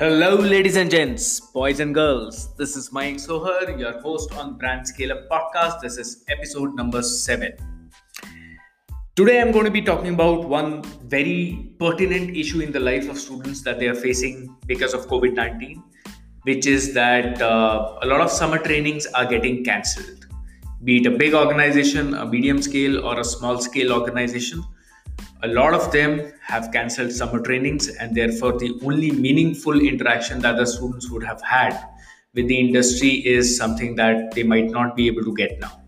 Hello, ladies and gents, boys and girls. This is Mayank Sohar, your host on Brand Scale Up podcast. This is episode number seven. Today, I'm going to be talking about one very pertinent issue in the life of students that they are facing because of COVID 19, which is that uh, a lot of summer trainings are getting cancelled. Be it a big organization, a medium scale, or a small scale organization a lot of them have cancelled summer trainings and therefore the only meaningful interaction that the students would have had with the industry is something that they might not be able to get now.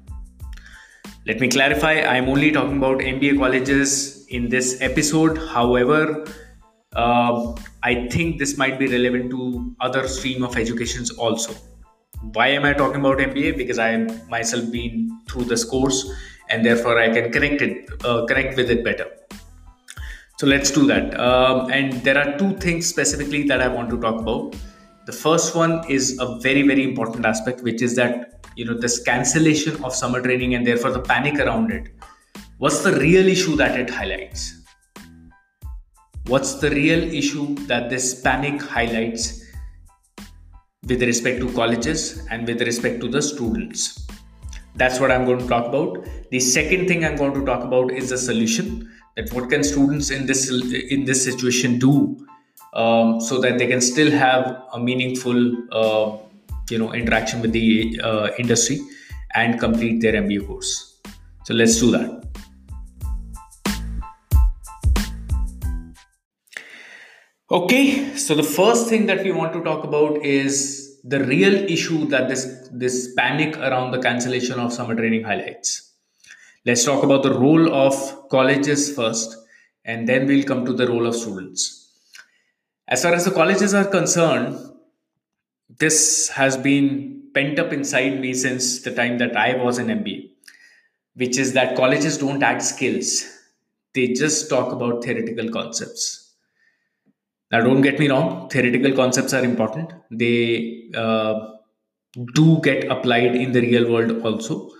Let me clarify i'm only talking about mba colleges in this episode. However uh, i think this might be relevant to other stream of educations also. Why am i talking about mba because i myself been through this course and therefore i can connect it uh, connect with it better so let's do that. Um, and there are two things specifically that I want to talk about. The first one is a very, very important aspect, which is that, you know, this cancellation of summer training and therefore the panic around it. What's the real issue that it highlights? What's the real issue that this panic highlights with respect to colleges and with respect to the students? That's what I'm going to talk about. The second thing I'm going to talk about is the solution that what can students in this in this situation do um, so that they can still have a meaningful uh, you know interaction with the uh, industry and complete their MBA course. So let's do that. Okay, so the first thing that we want to talk about is the real issue that this this panic around the cancellation of summer training highlights. Let's talk about the role of colleges first, and then we'll come to the role of students. As far as the colleges are concerned, this has been pent up inside me since the time that I was in MBA, which is that colleges don't add skills, they just talk about theoretical concepts. Now, don't get me wrong, theoretical concepts are important. They uh, do get applied in the real world also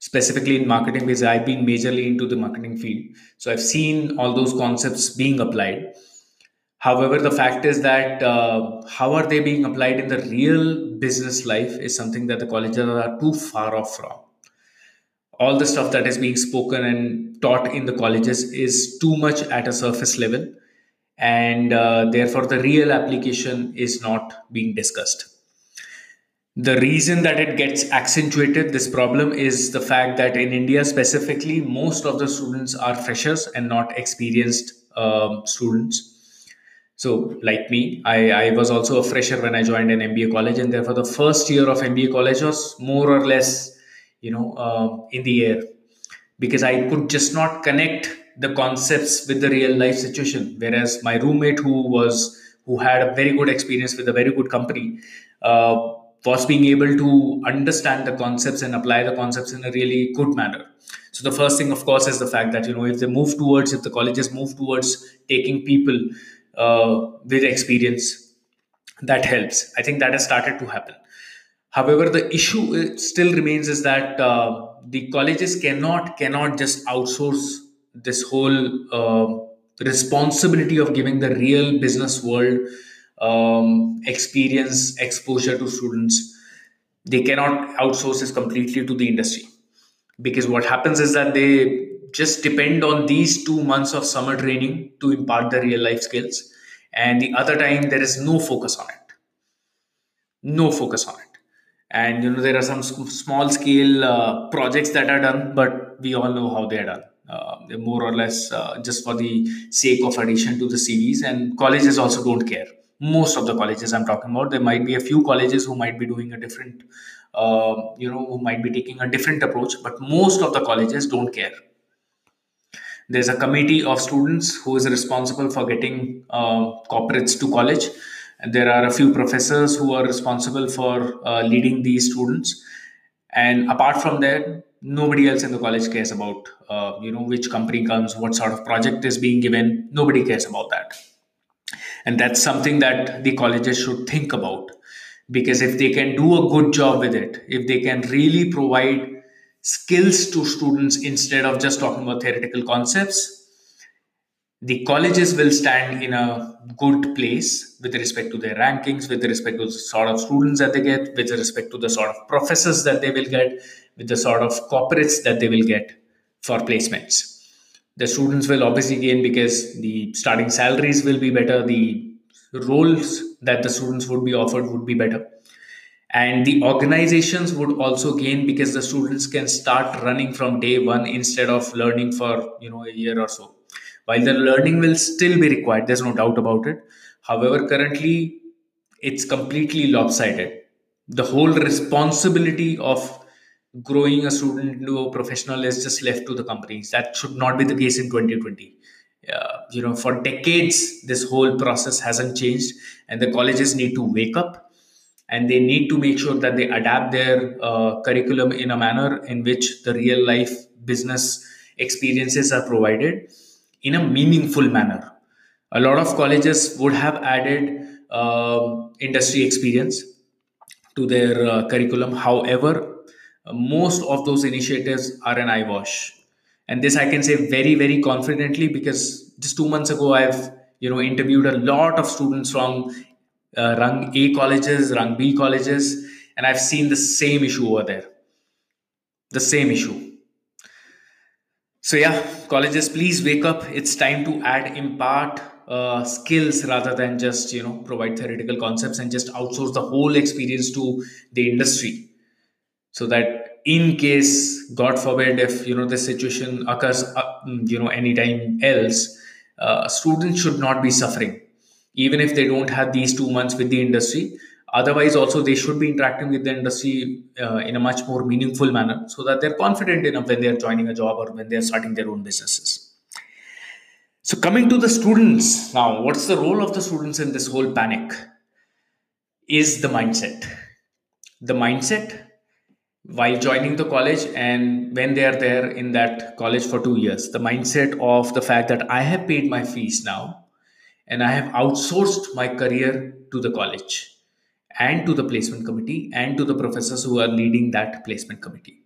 specifically in marketing because I've been majorly into the marketing field. So I've seen all those concepts being applied. However, the fact is that uh, how are they being applied in the real business life is something that the colleges are too far off from. All the stuff that is being spoken and taught in the colleges is too much at a surface level, and uh, therefore the real application is not being discussed the reason that it gets accentuated this problem is the fact that in india specifically most of the students are freshers and not experienced um, students. So like me I, I was also a fresher when i joined an mba college and therefore the first year of mba college was more or less you know uh, in the air. Because i could just not connect the concepts with the real life situation. Whereas my roommate who was who had a very good experience with a very good company uh, was being able to understand the concepts and apply the concepts in a really good manner. So the first thing of course is the fact that you know if they move towards if the colleges move towards taking people uh, with experience that helps. I think that has started to happen. However the issue still remains is that uh, the colleges cannot cannot just outsource this whole uh, responsibility of giving the real business world um, experience, exposure to students. They cannot outsource this completely to the industry because what happens is that they just depend on these two months of summer training to impart the real life skills, and the other time there is no focus on it. No focus on it. And you know there are some small scale uh, projects that are done, but we all know how they are done. Uh, more or less uh, just for the sake of addition to the CVs, and colleges also don't care most of the colleges i'm talking about. There might be a few colleges who might be doing a different uh, you know who might be taking a different approach but most of the colleges don't care. There's a committee of students who is responsible for getting uh, corporates to college. And there are a few professors who are responsible for uh, leading these students. And apart from that nobody else in the college cares about uh, you know which company comes what sort of project is being given. Nobody cares about that and that's something that the colleges should think about because if they can do a good job with it if they can really provide skills to students instead of just talking about theoretical concepts the colleges will stand in a good place with respect to their rankings, with respect to the sort of students that they get, with respect to the sort of professors that they will get, with the sort of corporates that they will get for placements. The students will obviously gain because the starting salaries will be better, the roles that the students would be offered would be better. And the organizations would also gain because the students can start running from day one instead of learning for you know a year or so. While the learning will still be required there's no doubt about it. However currently it's completely lopsided. The whole responsibility of growing a student into a professional is just left to the companies that should not be the case in 2020 uh, you know for decades this whole process hasn't changed and the colleges need to wake up and they need to make sure that they adapt their uh, curriculum in a manner in which the real life business experiences are provided in a meaningful manner. A lot of colleges would have added uh, industry experience to their uh, curriculum. However, most of those initiatives are an eyewash. And this I can say very, very confidently because just two months ago, I've you know interviewed a lot of students from uh, rung A colleges, rung B colleges, and I've seen the same issue over there. The same issue so yeah, colleges, please wake up. It's time to add impart uh, skills rather than just you know provide theoretical concepts and just outsource the whole experience to the industry, so that in case God forbid if you know this situation occurs uh, you know anytime else, uh, students should not be suffering, even if they don't have these two months with the industry otherwise also they should be interacting with the industry uh, in a much more meaningful manner so that they're confident enough when they're joining a job or when they're starting their own businesses. So coming to the students. Now what's the role of the students in this whole panic? Is the mindset. The mindset while joining the college and when they are there in that college for 2 years the mindset of the fact that i have paid my fees now and i have outsourced my career to the college and to the placement committee and to the professors who are leading that placement committee.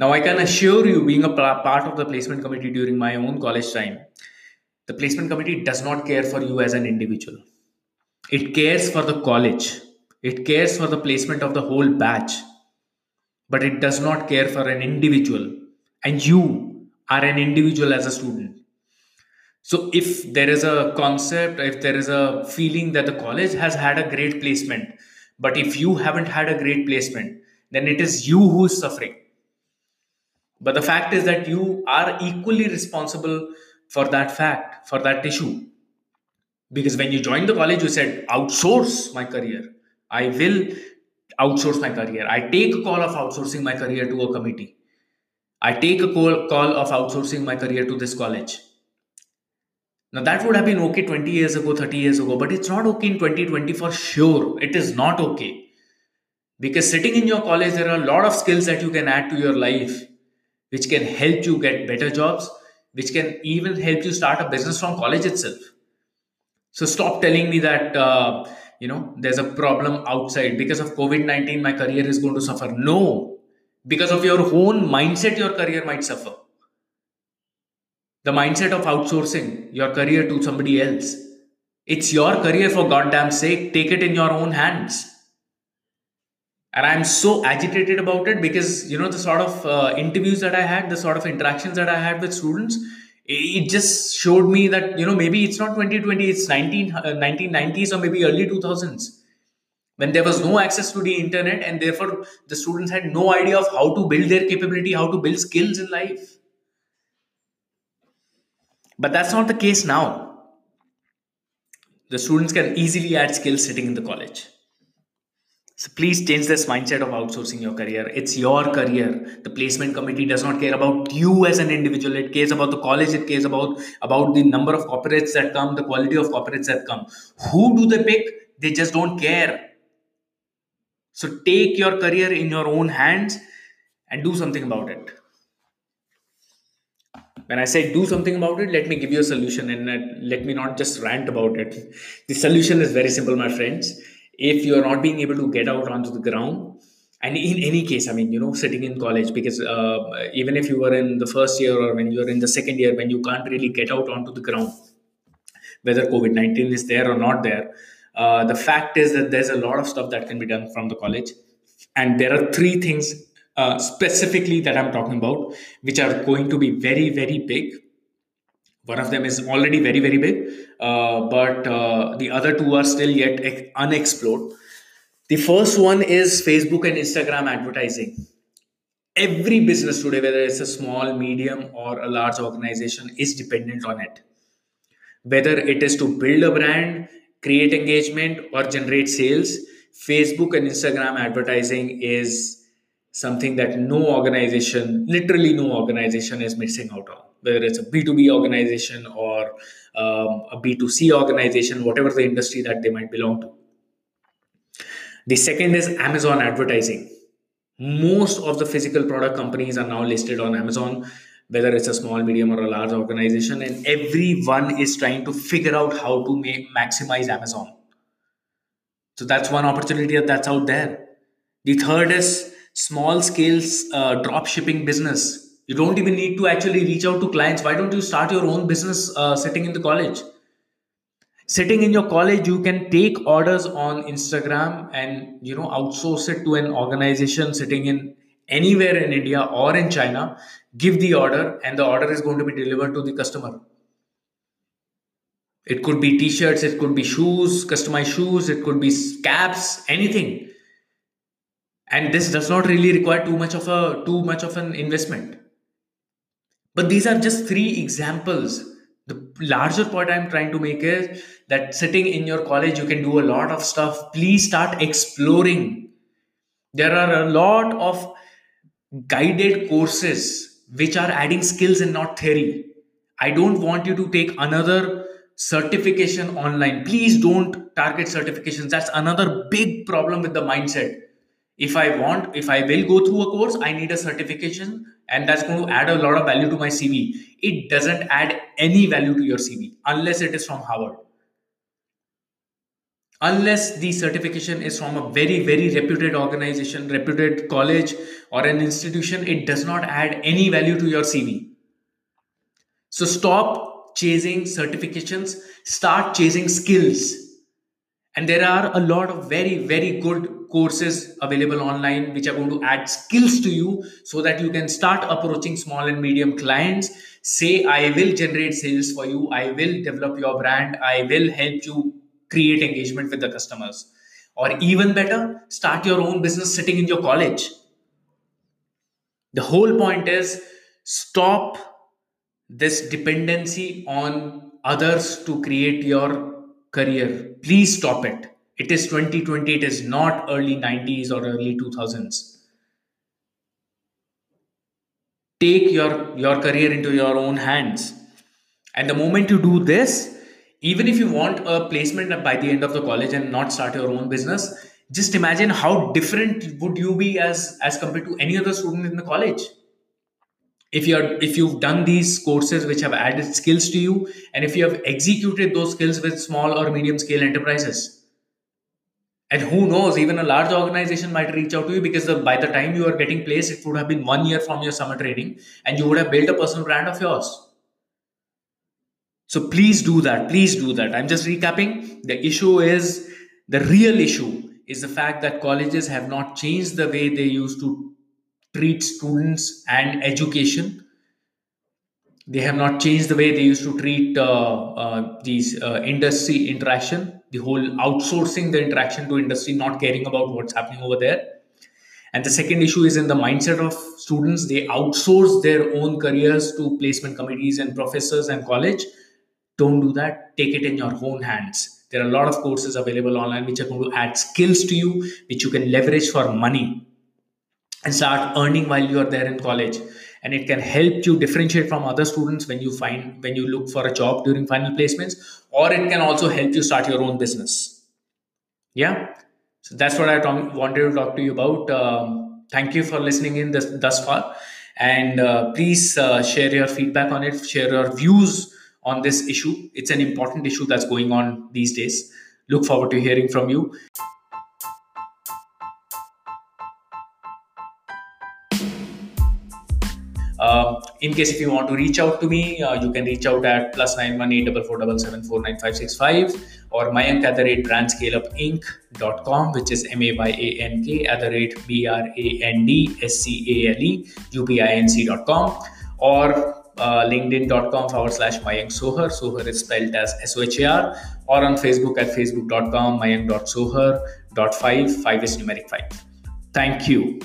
Now, I can assure you, being a part of the placement committee during my own college time, the placement committee does not care for you as an individual. It cares for the college, it cares for the placement of the whole batch, but it does not care for an individual. And you are an individual as a student. So if there is a concept, if there is a feeling that the college has had a great placement, but if you haven't had a great placement, then it is you who is suffering. But the fact is that you are equally responsible for that fact, for that issue. Because when you joined the college, you said, outsource my career. I will outsource my career. I take a call of outsourcing my career to a committee. I take a call, call of outsourcing my career to this college now, that would have been okay 20 years ago, 30 years ago, but it's not okay in 2020 for sure. It is not okay. Because sitting in your college, there are a lot of skills that you can add to your life, which can help you get better jobs, which can even help you start a business from college itself. So, stop telling me that, uh, you know, there's a problem outside. Because of COVID 19, my career is going to suffer. No. Because of your own mindset, your career might suffer the mindset of outsourcing your career to somebody else. It's your career for goddamn sake. Take it in your own hands. And I'm so agitated about it because, you know, the sort of uh, interviews that I had, the sort of interactions that I had with students, it just showed me that, you know, maybe it's not 2020, it's 19, uh, 1990s or maybe early 2000s when there was no access to the internet and therefore the students had no idea of how to build their capability, how to build skills in life. But that's not the case now. The students can easily add skills sitting in the college. So please change this mindset of outsourcing your career. It's your career. The placement committee does not care about you as an individual. It cares about the college. It cares about, about the number of corporates that come, the quality of corporates that come. Who do they pick? They just don't care. So take your career in your own hands and do something about it when I say do something about it, let me give you a solution and let me not just rant about it. The solution is very simple, my friends. If you are not being able to get out onto the ground, and in any case i mean you know sitting in college because uh, even if you were in the first year or when you're in the second year when you can't really get out onto the ground whether covid-19 is there or not there uh, the fact is that there's a lot of stuff that can be done from the college. And there are three things uh, specifically that i'm talking about which are going to be very very big one of them is already very very big uh, but uh, the other two are still yet unexplored the first one is Facebook and Instagram advertising. Every business today, whether it's a small, medium, or a large organization, is dependent on it. Whether it is to build a brand, create engagement, or generate sales, Facebook and Instagram advertising is something that no organization, literally no organization, is missing out on. Whether it's a B2B organization or um, a B2C organization, whatever the industry that they might belong to the second is Amazon advertising. Most of the physical product companies are now listed on Amazon, whether it's a small, medium, or a large organization, and everyone is trying to figure out how to make, maximize Amazon. So that's one opportunity that's out there. The third is small scale uh, drop shipping business. You don't even need to actually reach out to clients. Why don't you start your own business uh, sitting in the college? sitting in your college you can take orders on instagram and you know outsource it to an organization sitting in anywhere in india or in china give the order and the order is going to be delivered to the customer it could be t-shirts it could be shoes customized shoes it could be caps anything and this does not really require too much of a too much of an investment. But these are just three examples. The larger point i'm trying to make is that sitting in your college you can do a lot of stuff. Please start exploring. There are a lot of guided courses which are adding skills and not theory. I don't want you to take another certification online. Please don't target certifications. That's another big problem with the mindset if i want if i will go through a course i need a certification and that's going to add a lot of value to my cv it doesn't add any value to your cv unless it is from harvard. Unless the certification is from a very very reputed organization reputed college or an institution it does not add any value to your cv so stop chasing certifications. Start chasing skills and there are a lot of very very good courses available online which are going to add skills to you so that you can start approaching small and medium clients. Say i will generate sales for you. I will develop your brand. I will help you create engagement with the customers. Or even better start your own business sitting in your college. The whole point is stop this dependency on others to create your career please stop it it is 2020, it is not early 90s or early 2000s. Take your, your career into your own hands. And the moment you do this, even if you want a placement by the end of the college and not start your own business, just imagine how different would you be as as compared to any other student in the college if you're if you've done these courses which have added skills to you and if you have executed those skills with small or medium scale enterprises and who knows even a large organization might reach out to you because the, by the time you are getting placed it would have been one year from your summer training and you would have built a personal brand of yours. So please do that please do that. I'm just recapping. The issue is the real issue is the fact that colleges have not changed the way they used to treat students and education. They have not changed the way they used to treat uh, uh, these uh, industry interaction the whole outsourcing the interaction to industry not caring about what's happening over there. And the second issue is in the mindset of students they outsource their own careers to placement committees and professors and college. Don't do that. Take it in your own hands. There are a lot of courses available online which are going to add skills to you which you can leverage for money and start earning while you are there in college. And it can help you differentiate from other students when you find when you look for a job during final placements or it can also help you start your own business. Yeah? So that's what i wanted to talk to you about. Um, thank you for listening in this, thus far. And uh, please uh, share your feedback on it share your views on this issue. It's an important issue that's going on these days. Look forward to hearing from you Uh, in case if you want to reach out to me, uh, you can reach out at plus nine one eight double four double seven four nine five six five or mayank at the rate brandscaleup.inc.com, which is M A Y A N K at the rate B R A N D S C A L E U P I N C.com or uh, linkedin.com forward slash Mayank Sohar. Sohar is spelled as S O H A R, or on Facebook at facebook.com mayank.sohar.5. 5 is numeric 5. Thank you.